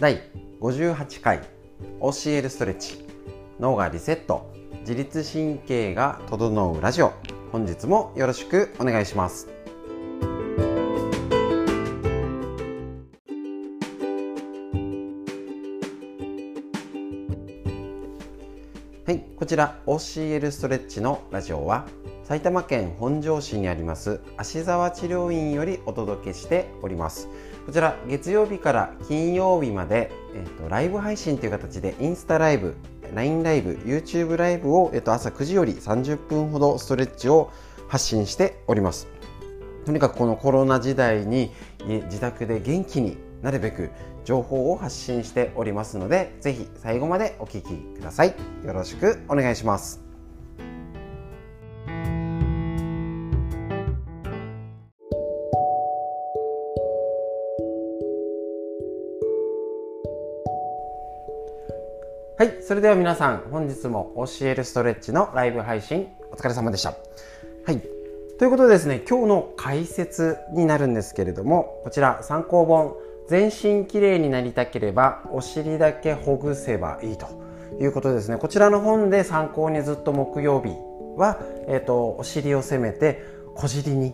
第58回教えるストレッチ。脳がリセット。自律神経が整うラジオ。本日もよろしくお願いします。はいこちら教えるストレッチのラジオは埼玉県本庄市にあります芦沢治療院よりお届けしております。こちら月曜日から金曜日まで、えーと、ライブ配信という形でインスタライブ LINE ライブ YouTube ライブを、えーと、朝9時より30分ほどストレッチを発信しております。とにかくこのコロナ時代に自宅で元気になるべく情報を発信しておりますのでぜひ最後までお聴きください。よろしくお願いします。はい、それでは皆さん、本日も教えるストレッチのライブ配信お疲れ様でした。はい、ということでですね、今日の解説になるんですけれども、こちら参考本、全身きれいになりたければお尻だけほぐせばいいということですね。こちらの本で参考にずっと木曜日は、えっ、ー、と、お尻を攻めて小尻に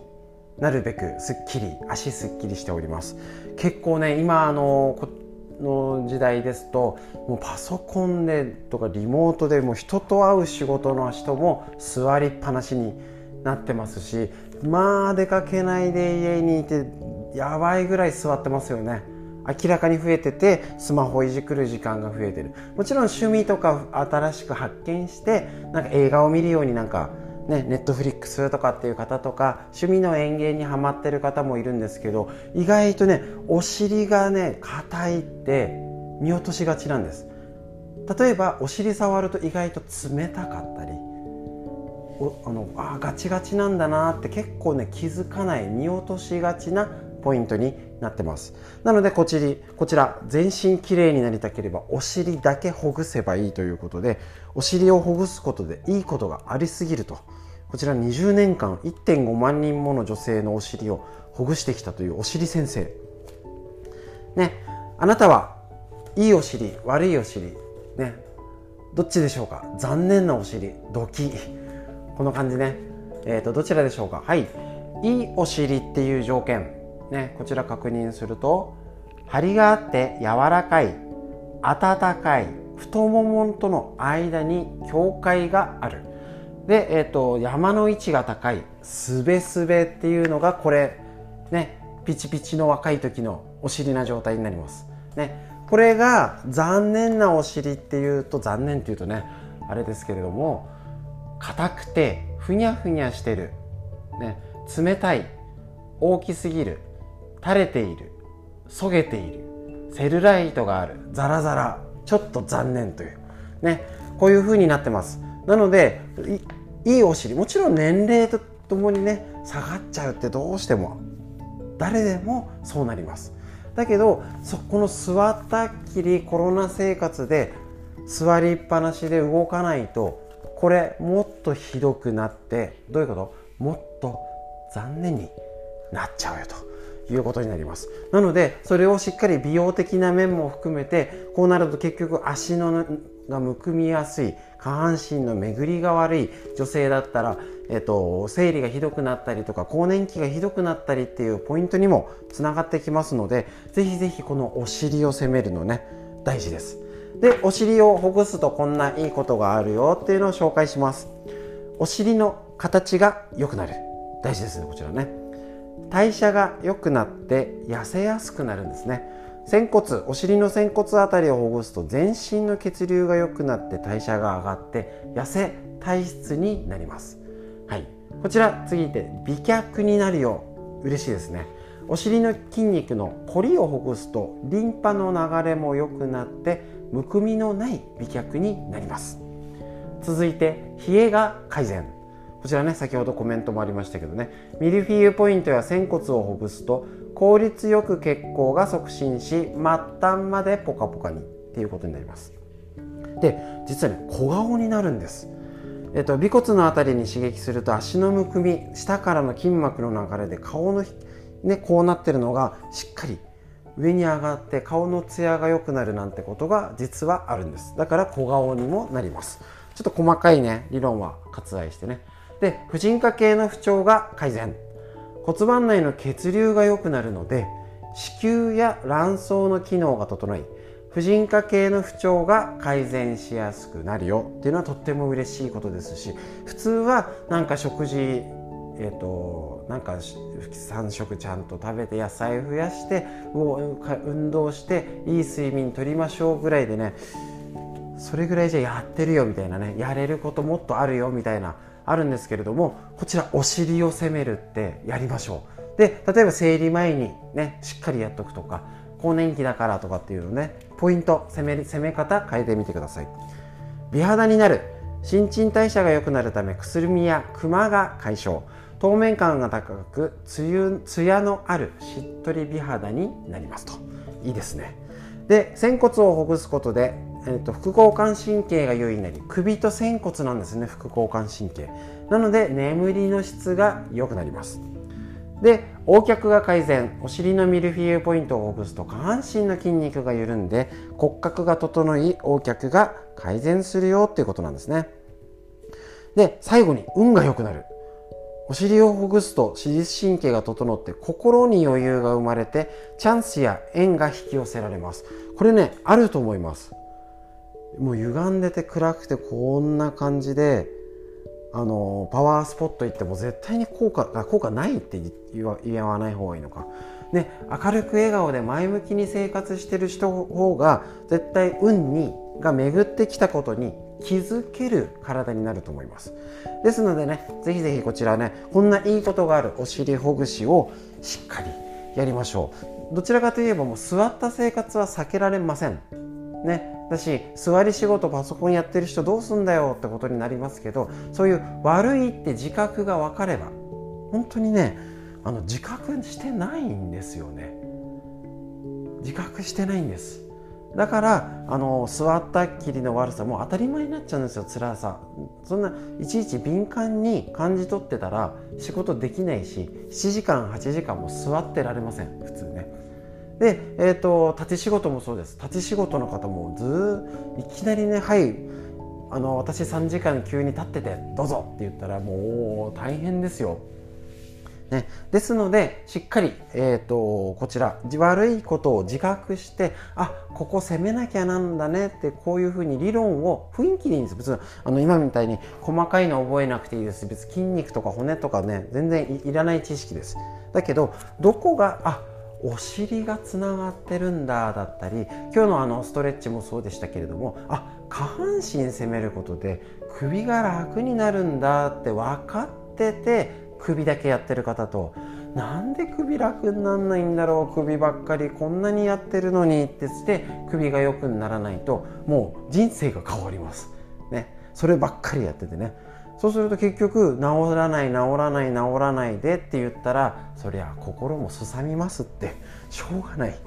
なるべくすっきり足すっきりしております結構ね今あのの時代ですともうパソコンでとかリモートでも人と会う仕事の人も座りっぱなしになってますしまあ出かけないで家にいてやばいぐらい座ってますよね。明らかに増えててスマホいじくる時間が増えてる。もちろん趣味とか新しく発見してなんか映画を見るようになんかね、ネットフリックスとかっていう方とか趣味の園芸にはまってる方もいるんですけど意外とねお尻がね硬いって見落としがちなんです。例えばお尻触ると意外と冷たかったりおあのあガチガチなんだなって結構ね気づかない見落としがちなポイントになってます。なのでこちらこちら全身きれいになりたければお尻だけほぐせばいいということでお尻をほぐすことでいいことがありすぎると。こちら20年間1.5万人もの女性のお尻をほぐしてきたというお尻先生。ねあなたはいいお尻悪いお尻ねどっちでしょうか？残念なお尻ドキ。この感じね。えーとどちらでしょうか？はい。いいお尻っていう条件。ね、こちら確認すると張りがあって柔らかい温かい太ももとの間に境界がある。で、えーと、山の位置が高いすべすべっていうのがこれねピチピチの若い時のお尻な状態になります、ね、これが残念なお尻っていうと残念っていうとねあれですけれども硬くてふにゃふにゃしてる、ね、冷たい大きすぎる垂れているそげているセルライトがあるザラザラちょっと残念というねこういう風になってます。なのでいいお尻。もちろん年齢とともにね下がっちゃうってどうしても誰でもそうなります。だけどそこの座ったっきりコロナ生活で座りっぱなしで動かないとこれもっとひどくなってどういうこと？もっと残念になっちゃうよと。いうことになります。なのでそれをしっかり美容的な面も含めてこうなると結局足のがむくみやすい。下半身の巡りが悪い女性だったら、えっと、生理がひどくなったりとか更年期がひどくなったりっていうポイントにもつながってきますのでぜひぜひこのお尻を攻めるのね大事です。でお尻をほぐすとこんないいことがあるよっていうのを紹介します。お尻の形が良くなる。大事ですねこちらね。代謝が良くなって痩せやすくなるんですね。仙骨お尻の仙骨あたりをほぐすと全身の血流が良くなって代謝が上がって痩せ体質になります。はい。こちら次いて美脚になるよ。う嬉しいですね。お尻の筋肉のコリをほぐすとリンパの流れも良くなってむくみのない美脚になります。続いて冷えが改善。こちらね先ほどコメントもありましたけどね。ミルフィーユポイントや仙骨をほぐすと効率よく血行が促進し末端までポカポカにっていうことになります。で実はね小顔になるんです。えっと、尾骨の辺りに刺激すると足のむくみ下からの筋膜の流れで顔の、ね、こうなってるのがしっかり上に上がって顔のツヤが良くなるなんてことが実はあるんです。だから小顔にもなります。ちょっと細かいね理論は割愛してね。で婦人科系の不調が改善。骨盤内の血流が良くなるので子宮や卵巣の機能が整い婦人科系の不調が改善しやすくなるよ。っていうのはとっても嬉しいことですし普通はなんか食事えーと、なんか3食ちゃんと食べて野菜増やして運動していい睡眠とりましょうぐらいでねそれぐらいじゃやってるよみたいなねやれることもっとあるよみたいなあるんですけれどもこちらお尻を攻めるってやりましょう。で例えば生理前にねしっかりやっとくとか更年期だからとかっていうのねポイント攻め攻め方変えてみてください。美肌になる。新陳代謝が良くなるためくすみやクマが解消。透明感が高くつゆつやのあるしっとり美肌になりますと。いいですね。で仙骨をほぐすことでえーと、副交感神経が優位になり首と仙骨なんですね副交感神経。なので眠りの質が良くなります。で横脚が改善お尻のミルフィーユポイントをほぐすと下半身の筋肉が緩んで骨格が整い横脚が改善するよっていうことなんですね。で最後に運が良くなる。お尻をほぐすと自律神経が整って心に余裕が生まれてチャンスや縁が引き寄せられます。これねあると思います。もう歪んでて暗くてこんな感じであのパワースポット行っても絶対に効果効果ないって言わない方がいいのか。で明るく笑顔で前向きに生活してる人方が絶対運にが巡ってきたことに気づける体になると思います。ですのでねぜひぜひこちらねこんないいことがあるお尻ほぐしをしっかりやりましょう。どちらかといえばもう座った生活は避けられません。ね。だし座り仕事パソコンやってる人どうすんだよってことになりますけどそういう悪いって自覚が分かれば本当にねあの自覚してないんですよね。自覚してないんです。だからあの座ったっきりの悪さもう当たり前になっちゃうんですよ辛さ。そんないちいち敏感に感じ取ってたら仕事できないし7時間8時間も座ってられません普通ね。で、えーと、立ち仕事もそうです。立ち仕事の方もずいきなりねはいあの私3時間急に立っててどうぞって言ったらもう大変ですよ。ね、ですのでしっかり、えーと、こちら悪いことを自覚してあここ攻めなきゃなんだねってこういうふうに理論を雰囲気でいいんです別にあの今みたいに細かいの覚えなくていいです。別に筋肉とか骨とかね全然いらない知識です。だけどどこがあお尻がつながってるんだだったり今日のあのストレッチもそうでしたけれどもあ下半身攻めることで首が楽になるんだって分かってて首だけやってる方となんで首楽になんないんだろう首ばっかりこんなにやってるのにってって首が良くならないともう人生が変わります。ね、そればっかりやっててねそうすると結局治らない治らない治らないでって言ったらそりゃ心もすさみますってしょうがない。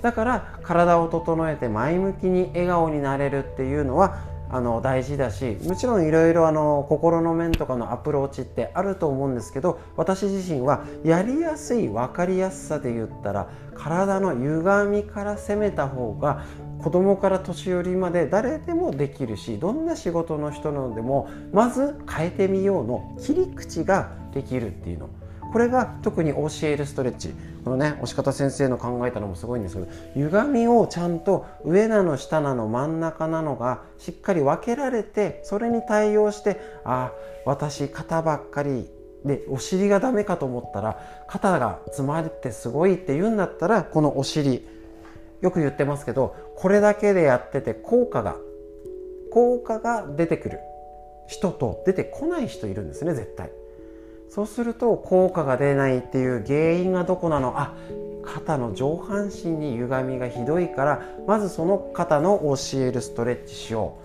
だから体を整えて前向きに笑顔になれるっていうのはあの大事だしもちろんいろいろ心の面とかのアプローチってあると思うんですけど私自身はやりやすい分かりやすさで言ったら体の歪みから攻めた方が子供から年寄りまで誰でもできるしどんな仕事の人なのでもまず変えてみようの切り口ができるっていうの。これが特に教えるストレッチ。このね押し方先生の考えたのもすごいんですけど歪みをちゃんと上なの下なの真ん中なのがしっかり分けられてそれに対応してあ私肩ばっかりでお尻がダメかと思ったら肩が詰まってすごいって言うんだったらこのお尻。よく言ってますけどこれだけでやってて効果が効果が出てくる人と出てこない人いるんですね絶対。そうすると効果が出ないっていう原因がどこなの？あ肩の上半身に歪みがひどいからまずその肩の教えるストレッチしよ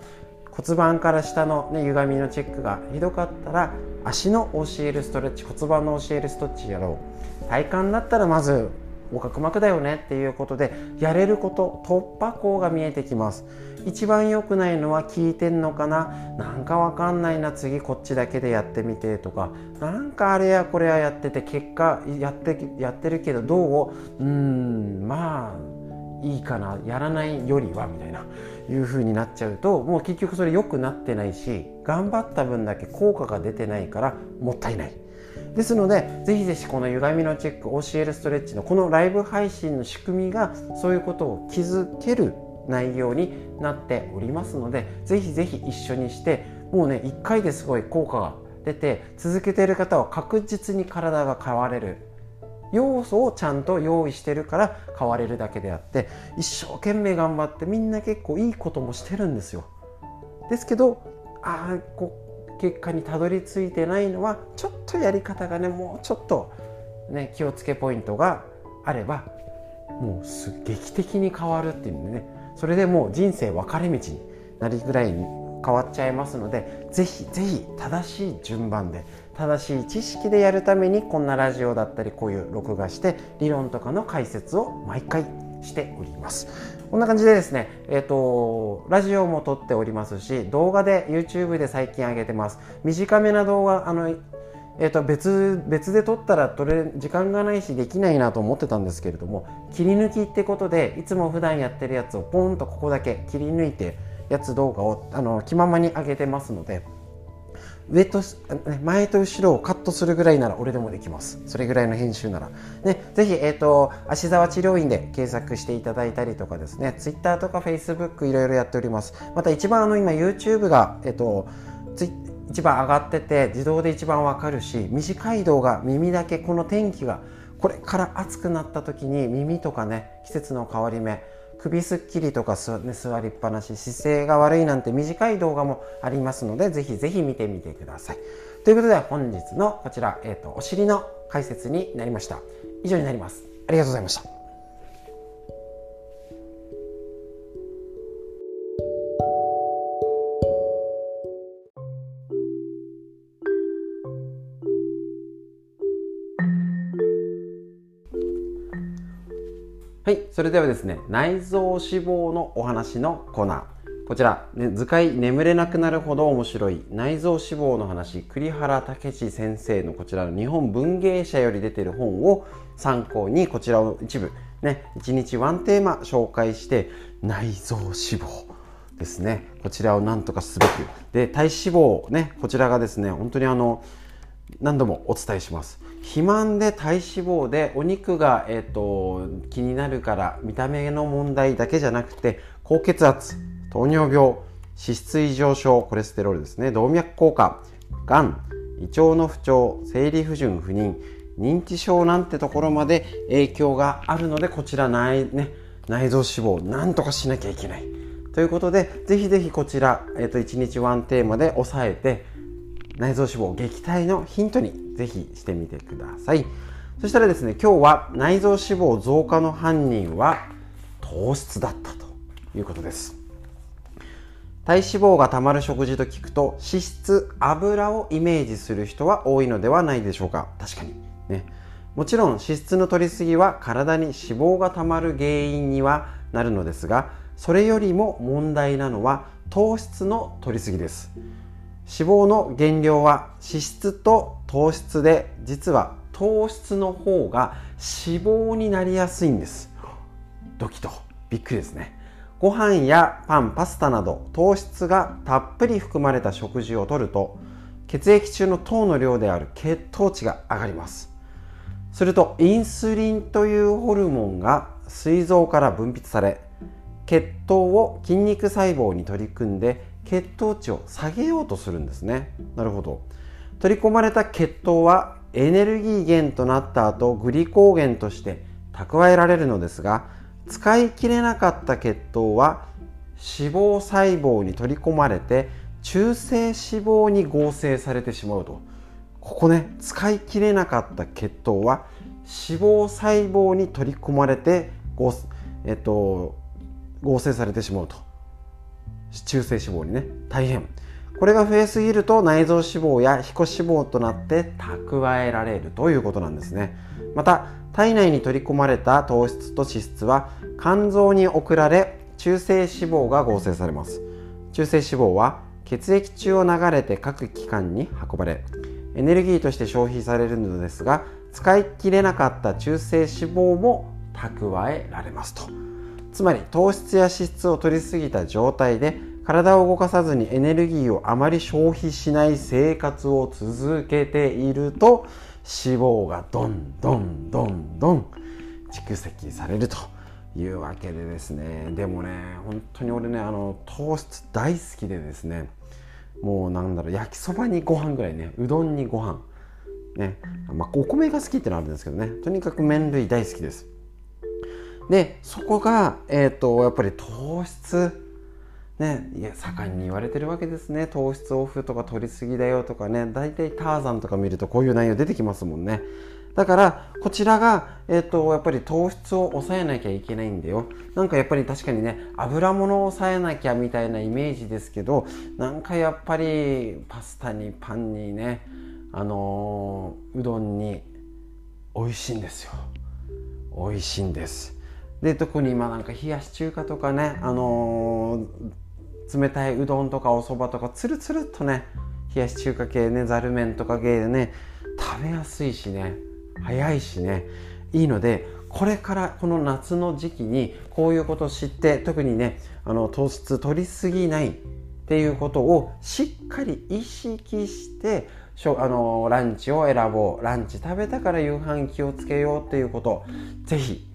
う。骨盤から下の、ね、歪みのチェックがひどかったら足の教えるストレッチ骨盤の教えるストレッチやろう。体幹だったらまず横隔膜だよねっていうことでやれること突破口が見えてきます。一番良くないのは聞いてんのかな？なんかわかんないな次こっちだけでやってみてとか。なんかあれやこれややってて結果やってやってるけどどう？うんまあいいかな。やらないよりはみたいないう風になっちゃうともう結局それ良くなってないし頑張った分だけ効果が出てないからもったいない。ですのでぜひぜひこの歪みのチェック OCL ストレッチのこのライブ配信の仕組みがそういうことを気づける内容になっておりますのでぜひぜひ一緒にしてもうね1回ですごい効果が出て続けている方は確実に体が変われる。要素をちゃんと用意してるから変われるだけであって一生懸命頑張ってみんな結構いいこともしてるんですよ。ですけどああ結果にたどり着いてないのはちょっとやり方がねもうちょっとね気をつけポイントがあればもうす劇的に変わるっていうんでねそれでもう人生分かれ道になるぐらいに変わっちゃいますのでぜひぜひ正しい順番で正しい知識でやるためにこんなラジオだったりこういう録画して理論とかの解説を毎回しております。こんな感じでですね、えっ、ー、と、ラジオも撮っておりますし、動画で YouTube で最近上げてます。短めな動画、あの、えー、と別別で撮ったら撮れ時間がないしできないなと思ってたんですけれども切り抜きってことでいつも普段やってるやつをポンとここだけ切り抜いてやつ動画をあの気ままに上げてますので上と前と後ろをカットするぐらいなら俺でもできます。それぐらいの編集なら、ね、ぜひ、えーと、芦沢治療院で検索していただいたりとかですね。Twitter とか Facebook いろいろやっております。また一番あの今 YouTube が、えーと、一番上がってて自動で一番わかるし短い動画耳だけこの天気がこれから暑くなった時に耳とかね季節の変わり目首すっきりとか座,、ね、座りっぱなし姿勢が悪いなんて短い動画もありますのでぜひぜひ見てみてください。ということで本日のこちら、えーと、お尻の解説になりました。以上になります。ありがとうございました。はい、それではですね、内臓脂肪のお話のコーナー。こちら、ね、図解眠れなくなるほど面白い内臓脂肪の話、栗原武史先生のこちらの日本文芸社より出てる本を参考に、こちらを一部、ね、1日ワンテーマ紹介して、内臓脂肪。ですね。こちらをなんとかすべく。で、体脂肪ね、こちらがですね、本当にあの、何度もお伝えします肥満で体脂肪でお肉が、えーと、気になるから見た目の問題だけじゃなくて高血圧糖尿病脂質異常症コレステロールですね。動脈硬化がん胃腸の不調生理不順不妊認知症なんてところまで影響があるのでこちら内,、ね、内臓脂肪なんとかしなきゃいけない。ということでぜひぜひこちら、えーと、と1日ワンテーマで押さえて内臓脂肪撃退のヒントにぜひしてみてください。そしたらですね今日は内臓脂肪増加の犯人は糖質だったということです。体脂肪がたまる食事と聞くと脂質油をイメージする人は多いのではないでしょうか。確かに。ね。もちろん脂質の摂りすぎは体に脂肪がたまる原因にはなるのですがそれよりも問題なのは糖質の摂りすぎです。脂肪の原料は脂質と糖質で実は糖質の方が脂肪になりやすいんです。ドキと。びっくりですね。ご飯やパンパスタなど糖質がたっぷり含まれた食事をとると血液中の糖の量である血糖値が上がります。するとインスリンというホルモンが膵臓から分泌され血糖を筋肉細胞に取り組んで血糖値を下げようとするんですね。なるほど。取り込まれた血糖はエネルギー源となった後グリコーゲンとして蓄えられるのですが使い切れなかった血糖は脂肪細胞に取り込まれて中性脂肪に合成されてしまうと。ここね使い切れなかった血糖は脂肪細胞に取り込まれて合,、えっと、合成されてしまうと。中性脂肪にね大変。これが増えすぎると内臓脂肪や皮下脂肪となって蓄えられるということなんですね。また体内に取り込まれた糖質と脂質は肝臓に送られ中性脂肪が合成されます。中性脂肪は血液中を流れて各器官に運ばれエネルギーとして消費されるのですが使い切れなかった中性脂肪も蓄えられますと。つまり糖質や脂質を取りすぎた状態で体を動かさずにエネルギーをあまり消費しない生活を続けていると脂肪がどんどんどんどん蓄積されるというわけでですね。でもね本当に俺ねあの糖質大好きでですね。もうなんだろう焼きそばにご飯ぐらいねうどんにご飯ね。まあ、お米が好きってのあるんですけどね。とにかく麺類大好きです。でそこがえ、ー、とやっぱり糖質。ね、いや盛んに言われてるわけですね。糖質オフとか取りすぎだよとかね。大体ターザンとか見るとこういう内容出てきますもんね。だからこちらが、えっ、ー、とやっぱり糖質を抑えなきゃいけないんだよ。なんかやっぱり確かにね油物を抑えなきゃみたいなイメージですけどなんかやっぱりパスタにパンにねあのー、うどんに美味しいんですよ。美味しいんです。で特に今なんか冷やし中華とかねあのー冷たいうどんとかおそばとかつるつるっとね冷やし中華系ねざる麺とか系でね食べやすいしね早いしねいいのでこれからこの夏の時期にこういうことを知って特にねあの糖質取りすぎないっていうことをしっかり意識してあのランチを選ぼう。ランチ食べたから夕飯気をつけようっていうことぜひ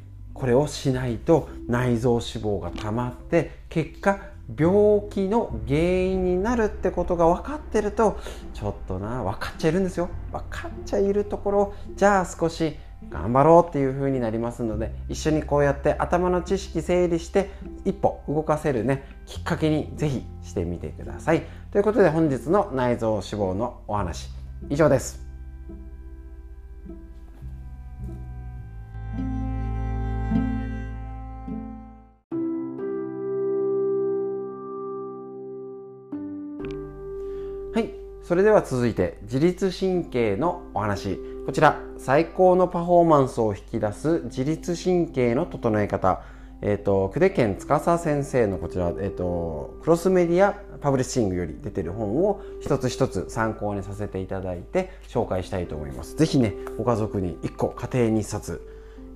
これをしないと内臓脂肪が溜まって結果病気の原因になるってことが分かってるとちょっとな分かっちゃいるんですよ。分かっちゃいるところじゃあ少し頑張ろうっていう風になりますので一緒にこうやって頭の知識整理して一歩動かせるねきっかけにぜひしてみてください。ということで本日の内臓脂肪のお話以上です。それでは続いて自律神経のお話。こちら最高のパフォーマンスを引き出す自律神経の整え方。えっ、ー、と、久手健司先生のこちら、えっ、ー、と、クロスメディアパブリッシングより出てる本を一つ一つ参考にさせていただいて紹介したいと思います。ぜひね、ご家族に1個、家庭に1冊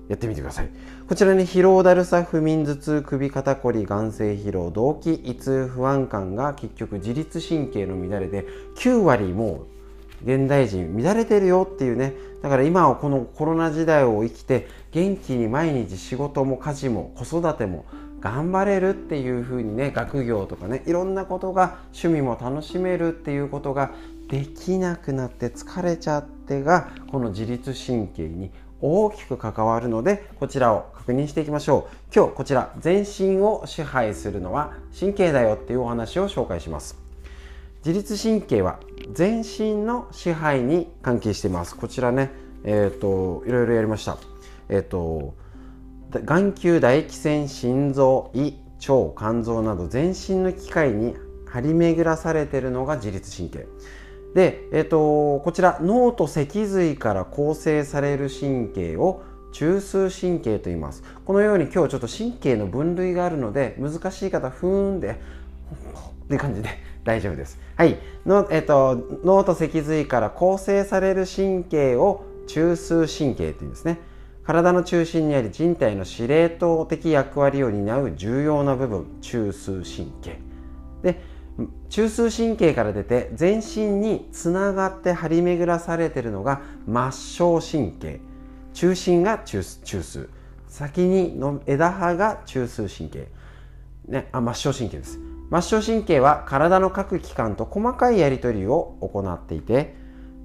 やってみてください。こちらに疲労だるさ不眠頭痛首肩こり眼性疲労動悸胃痛不安感が結局自律神経の乱れで9割もう現代人乱れてるよっていうね。だから今はこのコロナ時代を生きて元気に毎日仕事も家事も子育ても頑張れるっていう風にね学業とかねいろんなことが趣味も楽しめるっていうことができなくなって疲れちゃってがこの自律神経に大きく関わるのでこちらを確認していきましょう。今日こちら全身を支配するのは神経だよっていうお話を紹介します。自律神経は全身の支配に関係しています。こちらねえっ、ー、といろいろやりました。えっ、ー、と眼球唾液腺心臓胃腸肝臓など全身の機械に張り巡らされているのが自律神経。で、えーと、こちら脳と脊髄から構成される神経を中枢神経と言います。このように今日ちょっと神経の分類があるので難しい方ふーんでって感じで大丈夫です。はい。の、えーと、脳と脊髄から構成される神経を中枢神経というんですね。体の中心にあり人体の司令塔的役割を担う重要な部分中枢神経。で中枢神経から出て全身につながって張り巡らされているのが末梢神経。中心が中枢。先にの枝葉が中枢神経、ね、あ末梢神経です。末梢神経は体の各器官と細かいやり取りを行っていて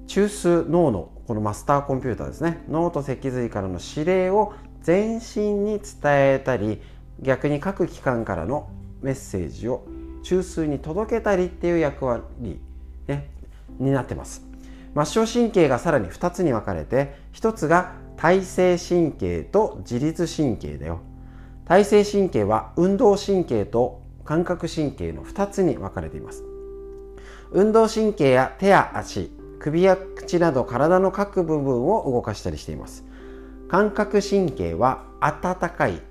中枢脳のこのマスターコンピューターですね。脳と脊髄からの指令を全身に伝えたり逆に各器官からのメッセージを中枢に届けたりっていう役割、ね、になってます。末梢神経がさらに2つに分かれて1つが体性神経と自律神経だよ。体性神経は運動神経と感覚神経の2つに分かれています。運動神経や手や足首や口など体の各部分を動かしたりしています。感覚神経は温かい、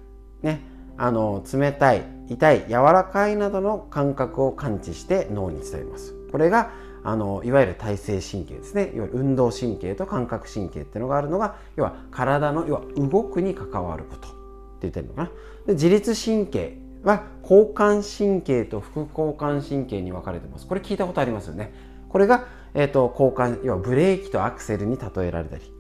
ね、あの冷たい痛い柔らかいなどの感覚を感知して脳に伝えます。これがあのいわゆる体制神経ですね。いわゆる運動神経と感覚神経っていうのがあるのが要は体の要は動くに関わることって言ってるのかな。で自律神経は交感神経と副交感神経に分かれてます。これ聞いたことありますよね。これが、えーと、交換要はブレーキとアクセルに例えられたり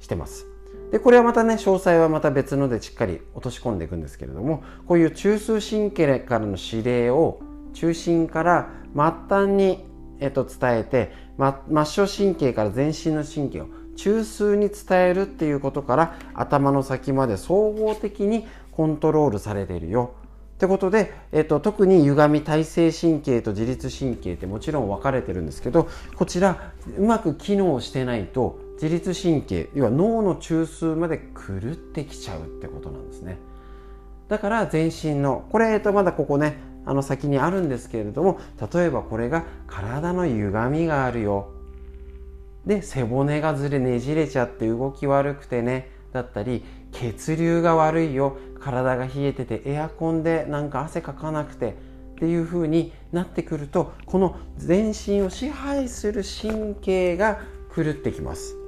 してます。でこれはまたね詳細はまた別のでしっかり落とし込んでいくんですけれどもこういう中枢神経からの指令を中心から末端に、えー、と伝えて、ま、末梢神経から全身の神経を中枢に伝えるっていうことから頭の先まで総合的にコントロールされているよ。ってことで、えっと、特に歪み体制神経と自律神経ってもちろん分かれてるんですけどこちらうまく機能してないと自律神経要は脳の中枢まで狂ってきちゃうってことなんですね。だから全身のこれ、えっと、まだここねあの先にあるんですけれども例えばこれが体の歪みがあるよ。で背骨がずれねじれちゃって動き悪くてねだったり血流が悪いよ。体が冷えててエアコンでなんか汗かかなくてっていう風になってくるとこの全身を支配する神経が狂ってきます。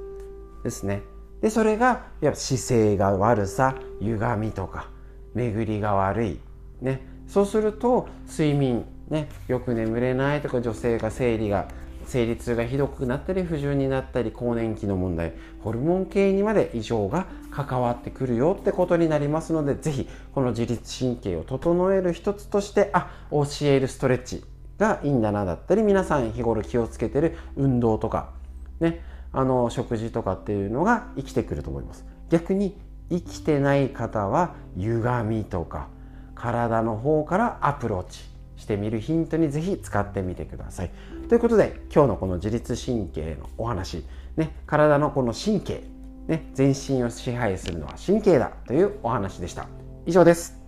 ですね。でそれがや姿勢が悪さ歪みとか巡りが悪いね。そうすると睡眠ねよく眠れないとか女性が生理が生理痛がひどくなったり不順になったり更年期の問題ホルモン系にまで異常が関わってくるよってことになりますので是非この自律神経を整える一つとしてあ教えるストレッチがいいんだなだったり皆さん日頃気をつけてる運動とかね。あの食事とかっていうのが生きてくると思います逆に生きてない方は歪みとか体の方からアプローチしてみるヒントにぜひ使ってみてください。ということで今日のこの自律神経のお話、ね、体のこの神経、ね、全身を支配するのは神経だというお話でした。以上です。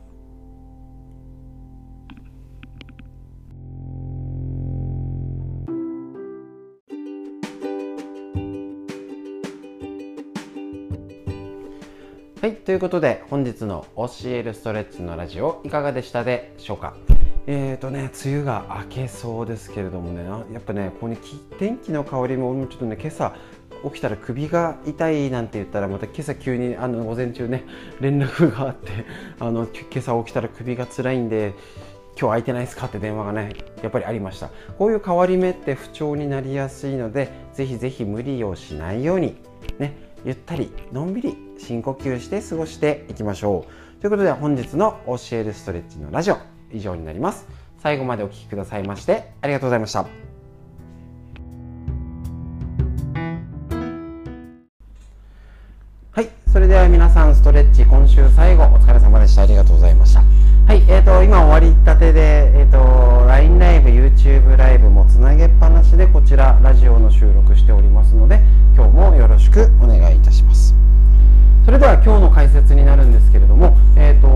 はい、ということで本日の教えるストレッチのラジオいかがでしたでしょうか？えーとね、梅雨が明けそうですけれどもね、やっぱね、ここに天気の香りもちょっとね、今朝起きたら首が痛いなんて言ったら、また今朝急にあの午前中ね、連絡があって、あの今朝起きたら首が辛いんで、今日空いてないですかって電話がね、やっぱりありました。こういう変わり目って不調になりやすいので、ぜひぜひ無理をしないように、ね、ゆったり、のんびり深呼吸して過ごしていきましょう。ということで本日の教えるストレッチのラジオ、以上になります。最後までお聴きくださいましてありがとうございました。はい、それでは皆さんストレッチ今週最後お疲れ様でした。ありがとうございました。はい、えっ、ー、と今終わりたてでえっ、ー、と LINE ライブ、YouTube ライブもつなげっぱなしでこちらラジオの収録しておりますので今日もよろしくお願いいたします。それでは今日の解説になるんですけれども、えーと、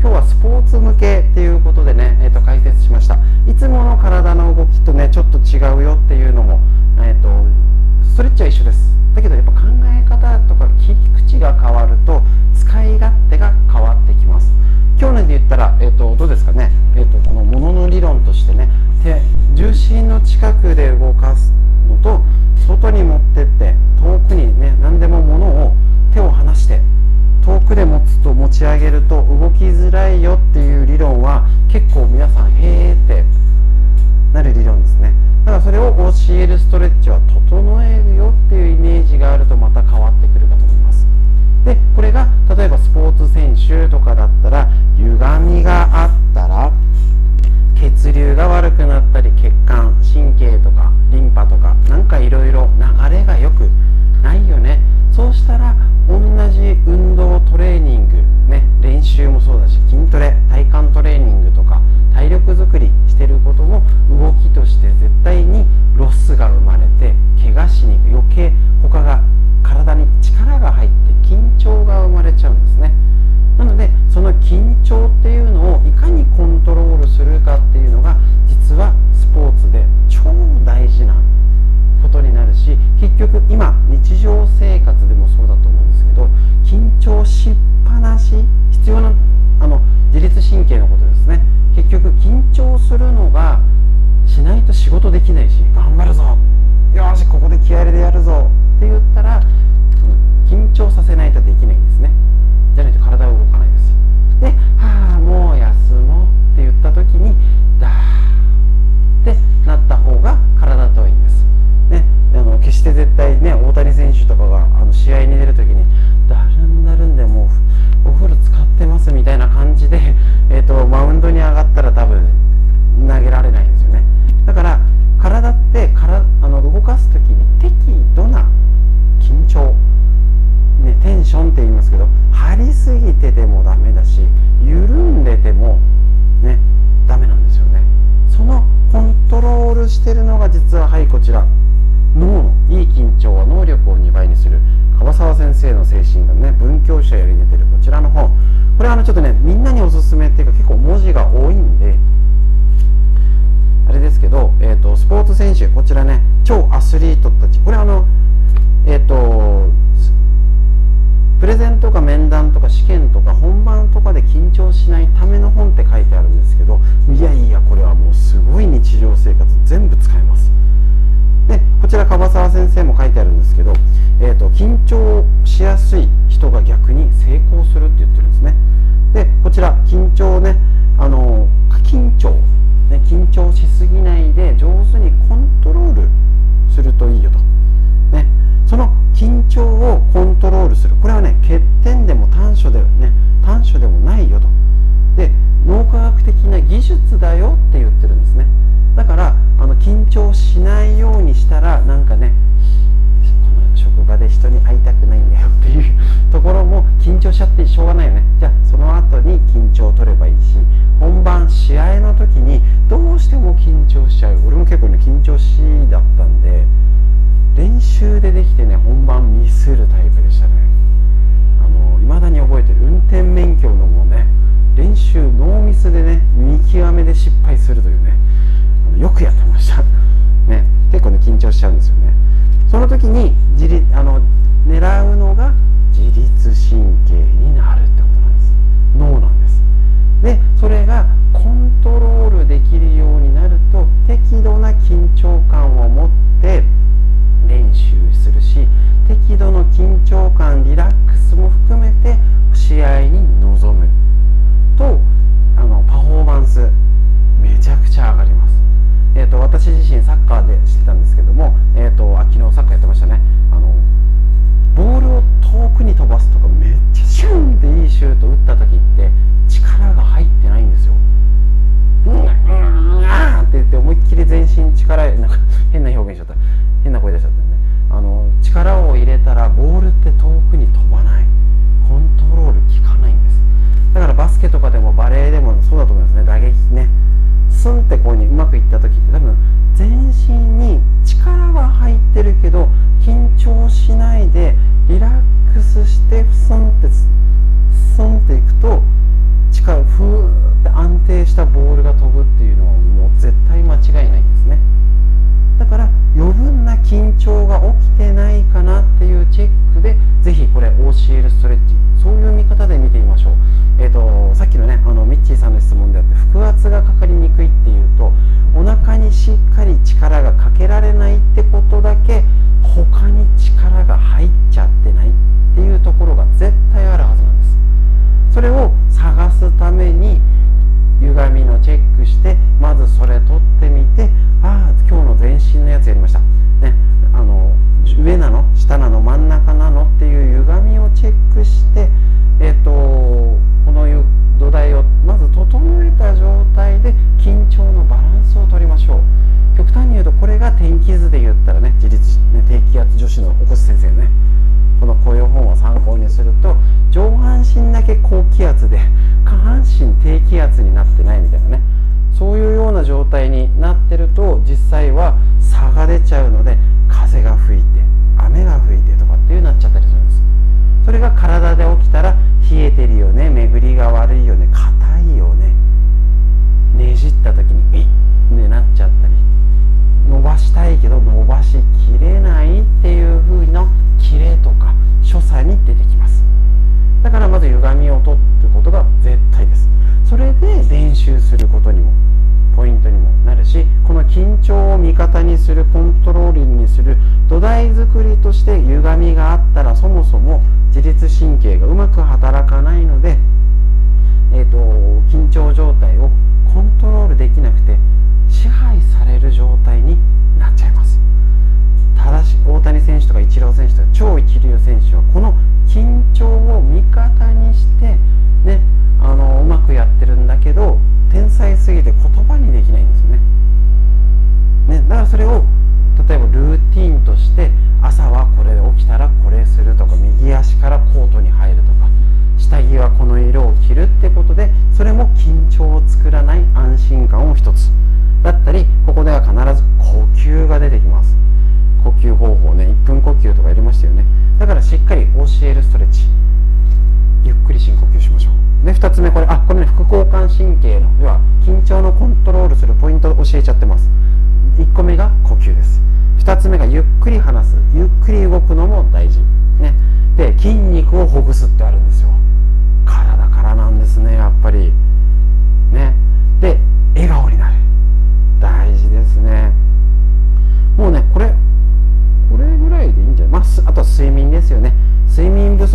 今日はスポーツ向けっていうことでね、えーと、解説しました。いつもの体の動きとねちょっと違うよっていうのも、えーと、ストレッチは一緒です。だけどやっぱ考え方とか切り口が変わると使い勝手が変わってきます。今日ので言ったら、えー、とどうですかね、えー、とこのものの理論としてね重心の近くで動かすのと外に持ってって遠くにね何でも物を手を離して遠くで持つと持ち上げると動きづらいよっていう理論は結構皆さんへーってなる理論ですね。だからそれを教えるストレッチは整えるよっていうイメージがあるとまた変わってくるかと思います。でこれが例えばスポーツ選手とかだったら歪みがあったら血流が悪くなったり血管神経とかリンパとかなんかいろいろ流れが良くないよね。そうしたら同じ運動トレーニング、ね、練習もそうだし筋トレ体幹トレーニングとか体力づくりしてることも動きとして絶対にロスが生まれて怪我しにく。余計他が体に力が入って緊張が生まれちゃうんですね。なのでその緊張っていうのをいかにコントロールするかっていうのが実はスポーツで超大事なことになるし結局今日常生活でもそうだと思うんですけど緊張しっぱなし必要なあの自律神経のことですね。結局緊張するのがしないと仕事できないし頑張るぞよしここで気合入れでやるぞって言ったら緊張させないとできない。生の精神がね文教者より出てるこちらの本これはあのちょっとねみんなにおすすめっていうか結構文字が多いんであれですけど、えーと、スポーツ選手こちらね超アスリートたち。これあのえっ、ー、とプレゼントとか面談とか試験とか本番とかで緊張しないための本って書いてあるんですけどいやいやこれはもうすごい日常生活全部使えます。でこちら樺沢先生も書いてあるんですけど、えーと、緊張しやすい人が逆に成功するって言ってるんですね。でこちら緊張ねあの緊張、ね、緊張しすぎないで上手にコントロールするといいよと、ね、その緊張をコントロールする。これはね欠点でも短所でね短所でもないよと。で脳科学的な技術だよって言ってるんですね。だからあの緊張しないようにしたらなんかねこの職場で人に会いたくないんだよっていうところも緊張しちゃってしょうがないよね。じゃあその後に緊張を取ればいいし本番試合の時にどうしても緊張しちゃう。俺も結構ね緊張しだったんで練習でできてね本番ミスるタイプでしたね。あの未だに覚えてる。運転免許のもね練習ノーミスでね見極めで失敗するというね。のよくやってました。ね。結構ね緊張しちゃうんですよね。その時に自立あの狙うのが自律神経になるってことなんです。脳なんです。でそれがコントロールできるようになると適度な緊張感を持って練習するし適度の緊張感リラックスも含めて試合に臨むとあのパフォーマンスめちゃくちゃ上がります、えーと、私自身サッカーで知ってたんですけども、えーと、あ昨日サッカーやってましたね。あのボールを遠くに飛ばすとかめっちゃシュンっていいシュート打った時って力が入ってないんですよ。うんうんって言って思いっきり全身力なんか変な表現しちゃった変な声出しちゃったんであの力を入れたらボールって遠くに飛ばないコントロール効かないんですだからバスケとかでもバレーでもそうだと思いますね打撃ねスンってこうにうまくいった時って多分全身に力は入ってるけど緊張しないでリラックスしてスンってスンっていくと力をふーって安定したボールが飛ぶっていうのはもう絶対間違いないんですね。だから余分な緊張が起きてないかなっていうチェックでぜひこれ OCL ストレッチ。そういう見方で見てみましょう、えーと、さっきのねあのミッチーさんの質問であって腹圧がかかりにくいっていうとお腹にしっかり力がかけられないってことだけ他に力が入っちゃってないっていうところが絶対あるはずなんです。それを探すために歪みのチェックしてまずそれ取ってみてああ今日の全身のやつや身だけ高気圧で下半身低気圧になってないみたいなね。そういうような状態になってると実際は差が出ちゃうので風が吹いて雨が吹いてとかっていうなっちゃったりするんです。それが体で起きたら冷えてるよね巡りが悪いよね硬いよねねじった時にいってなっちゃったり伸ばしたいけど伸ばしきれないっていう風のキレとか所作に出てきます。だからまず歪みを取ることが絶対です。それで練習することにもポイントにもなるしこの緊張を味方にするコントロールにする土台作りとして歪みがあったらそもそも自律神経がうまく働かないので、えーと、緊張状態をコントロールできなくて支配される状態になっちゃいます。ただし大谷選手とかイチロー選手とか超一流選手はこの緊張を味方にしてねあのうまくやってるんだけど天才すぎて言葉にできないんですよね。ねだからそれを例えばルーティンとして朝はこれで起きたらこれするとか右足からコートに入るとか下着はこの色を着るってことでそれも緊張を作らない安心感を一つ。だったりここでは必ず呼吸が出てきます。呼吸方法ね1分呼吸とかやりましたよね。だからしっかり教えるストレッチ。ゆっくり深呼吸しましょう。で2つ目これあこれね副交感神経の要は緊張のコントロールするポイントを教えちゃってます。1個目が呼吸です。2つ目がゆっくり話す。ゆっくり動くのも大事。ね。で筋肉をほぐすってある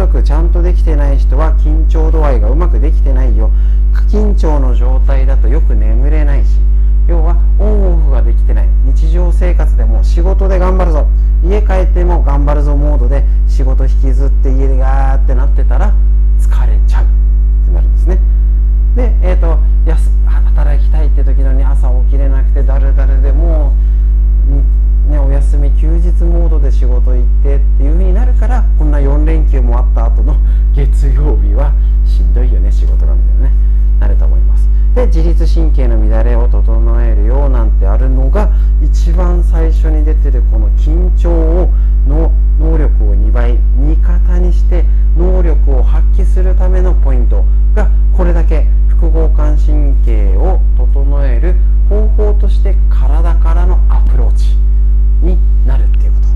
眠不足ちゃんとできてない人は緊張度合いがうまくできてないよ。過緊張の状態だとよく眠れないし。要はオンオフができてない。日常生活でも仕事で頑張るぞ。家帰っても頑張るぞモードで仕事引きずって家でガーってなってたら疲れちゃう。ってなるんですね。で、えーと、働きたいって時のに朝起きれなくてだるだるでもう、ね、お休み休日モードで仕事行ってっていう風になるからこんな4連休もあった後の 月曜日はしんどいよね仕事がみたいなねなると思います。で自律神経の乱れを整えるようなんてあるのが一番最初に出てるこの緊張をの能力を2倍味方にして能力を発揮するためのポイントがこれだけ副交感神経を整える方法として体からのアプローチ。になるっていうこと。